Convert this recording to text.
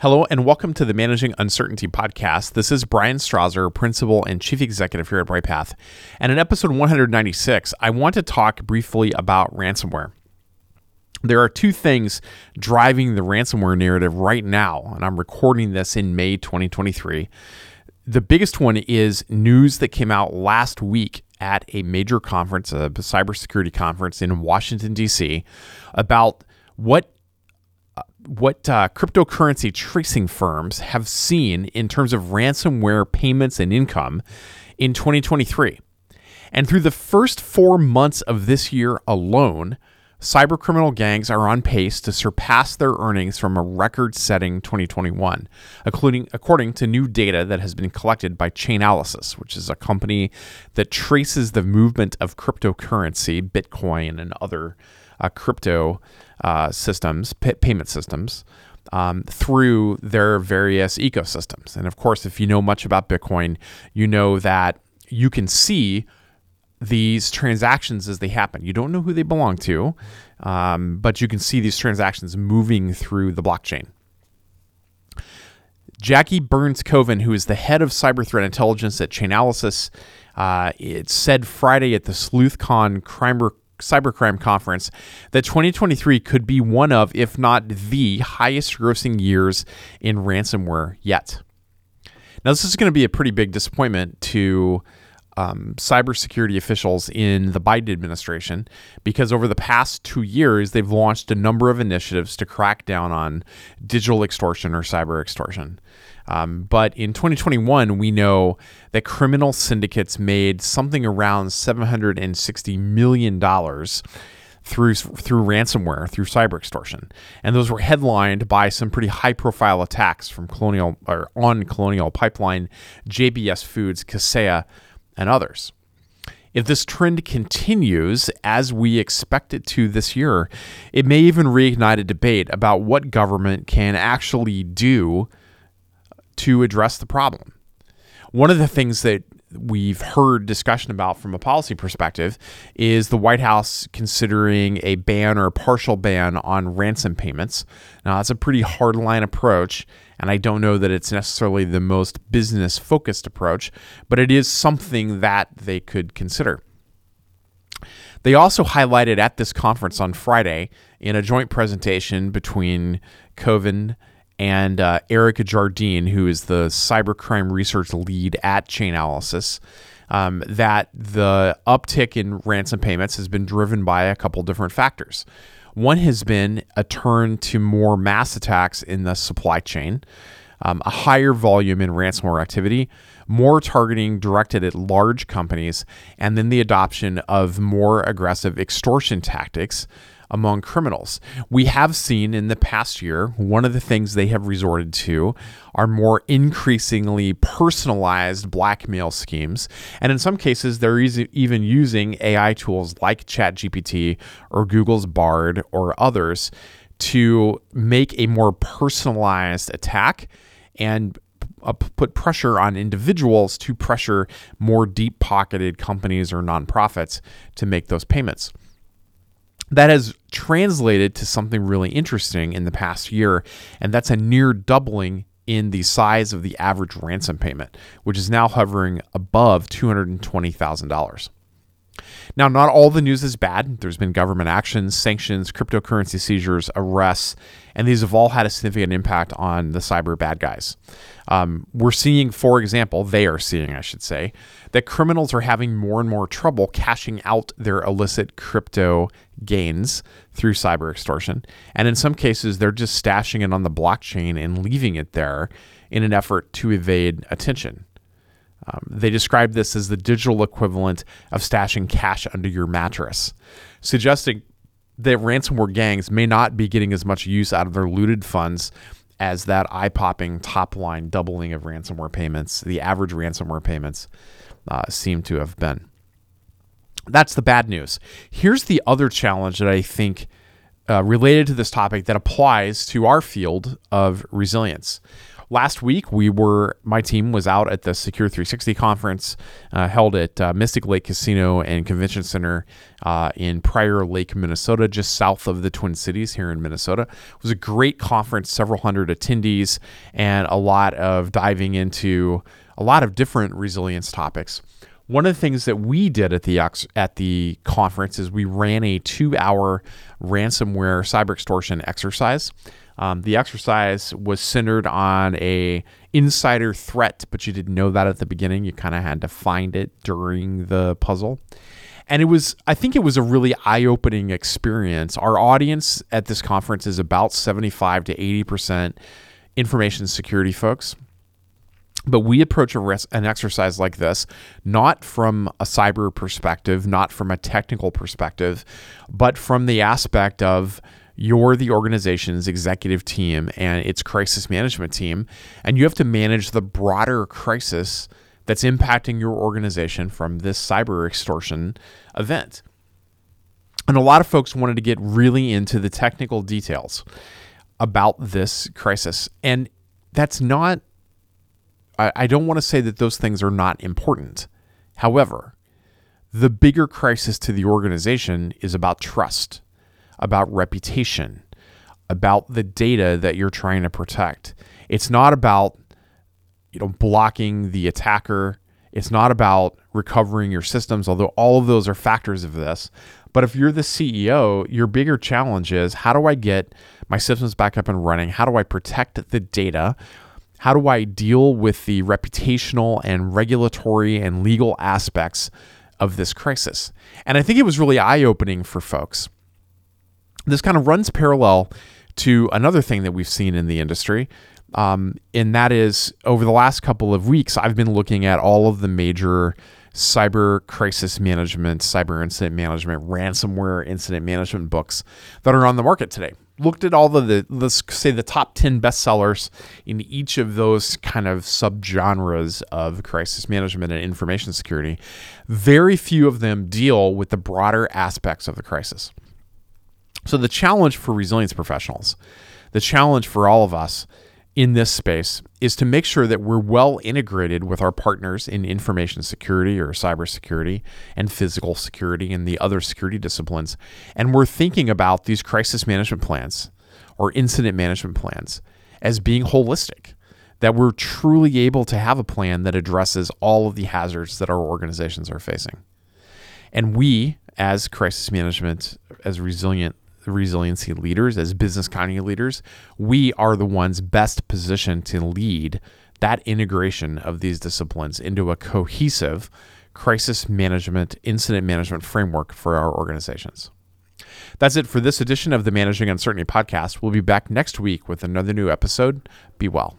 Hello and welcome to the Managing Uncertainty podcast. This is Brian Strawser, Principal and Chief Executive here at Bryghtpath. And in episode 196, I want to talk briefly about ransomware. There are two things driving the ransomware narrative right now, and I'm recording this in May 2023. The biggest one is news that came out last week at a major conference, a cybersecurity conference in Washington, D.C., about what what uh, cryptocurrency tracing firms have seen in terms of ransomware payments and income in 2023. And through the first four months of this year alone, cybercriminal gangs are on pace to surpass their earnings from a record setting 2021, including, according to new data that has been collected by Chainalysis, which is a company that traces the movement of cryptocurrency, Bitcoin, and other uh, crypto uh, systems, payment systems, um, through their various ecosystems. And of course, if you know much about Bitcoin, you know that you can see these transactions as they happen. You don't know who they belong to, um, but you can see these transactions moving through the blockchain. Jackie Burns Koven, who is the head of cyber threat intelligence at Chainalysis, uh, it said Friday at the SleuthCon Crime cybercrime conference that 2023 could be one of, if not the highest grossing years in ransomware yet. Now, this is going to be a pretty big disappointment to um, cybersecurity officials in the Biden administration because over the past two years, they've launched a number of initiatives to crack down on digital extortion or cyber extortion. Um, but in 2021, we know that criminal syndicates made something around 760 million dollars through through ransomware, through cyber extortion, and those were headlined by some pretty high-profile attacks from Colonial or on Colonial Pipeline, JBS Foods, Kaseya, and others. If this trend continues as we expect it to this year, it may even reignite a debate about what government can actually do to address the problem. One of the things that we've heard discussion about from a policy perspective is the White House considering a ban or a partial ban on ransom payments. Now, that's a pretty hardline approach, and I don't know that it's necessarily the most business focused approach, but it is something that they could consider. They also highlighted at this conference on Friday in a joint presentation between Koven and uh, Erica Jardine, who is the cybercrime research lead at Chainalysis, um, that the uptick in ransom payments has been driven by a couple different factors. One has been a turn to more mass attacks in the supply chain, um, a higher volume in ransomware activity, more targeting directed at large companies, and then the adoption of more aggressive extortion tactics among criminals. We have seen in the past year, one of the things they have resorted to are more increasingly personalized blackmail schemes. And in some cases, they're even using AI tools like ChatGPT or Google's Bard or others to make a more personalized attack and uh, put pressure on individuals to pressure more deep pocketed companies or nonprofits to make those payments that has translated to something really interesting in the past year, and that's a near doubling in the size of the average ransom payment, which is now hovering above $220,000. Now, not all the news is bad. There's been government actions, sanctions, cryptocurrency seizures, arrests, and these have all had a significant impact on the cyber bad guys. Um, we're seeing, for example, they are seeing, I should say, that criminals are having more and more trouble cashing out their illicit crypto gains through cyber extortion. And in some cases, they're just stashing it on the blockchain and leaving it there in an effort to evade attention. Um, they describe this as the digital equivalent of stashing cash under your mattress, suggesting that ransomware gangs may not be getting as much use out of their looted funds as that eye popping top line doubling of ransomware payments, the average ransomware payments uh, seem to have been. That's the bad news. Here's the other challenge that I think uh, related to this topic that applies to our field of resilience. Last week we were my team was out at the Secure 360 conference uh, held at uh, Mystic Lake Casino and Convention Center uh, in Prior Lake, Minnesota, just south of the Twin Cities here in Minnesota. It was a great conference, several hundred attendees, and a lot of diving into a lot of different resilience topics. One of the things that we did at the at the conference is we ran a two-hour ransomware cyber extortion exercise. Um, the exercise was centered on a insider threat, but you didn't know that at the beginning. You kind of had to find it during the puzzle. And it was, I think it was a really eye opening experience. Our audience at this conference is about 75 to 80% information security folks. But we approach res- an exercise like this not from a cyber perspective, not from a technical perspective, but from the aspect of you're the organization's executive team and its crisis management team, and you have to manage the broader crisis that's impacting your organization from this cyber extortion event. And a lot of folks wanted to get really into the technical details about this crisis. And that's not I, I don't want to say that those things are not important. However, the bigger crisis to the organization is about trust, about reputation, about the data that you're trying to protect. It's not about you know blocking the attacker. It's not about recovering your systems, although all of those are factors of this. But if you're the CEO, your bigger challenge is how do I get my systems back up and running? How do I protect the data? How do I deal with the reputational and regulatory and legal aspects of this crisis? And I think it was really eye opening for folks. This kind of runs parallel to another thing that we've seen in the industry. Um, and that is over the last couple of weeks, I've been looking at all of the major cyber crisis management, cyber incident management, ransomware incident management books that are on the market today looked at all of the let's say the top 10 bestsellers in each of those kind of subgenres of crisis management and information security very few of them deal with the broader aspects of the crisis so the challenge for resilience professionals the challenge for all of us in this space is to make sure that we're well integrated with our partners in information security or cybersecurity and physical security and the other security disciplines. And we're thinking about these crisis management plans or incident management plans as being holistic, that we're truly able to have a plan that addresses all of the hazards that our organizations are facing. And we, as crisis management, as resilient resiliency leaders, as business continuity leaders, we are the ones best positioned to lead that integration of these disciplines into a cohesive crisis management, incident management framework for our organizations. That's it for this edition of the Managing Uncertainty podcast. We'll be back next week with another new episode. Be well.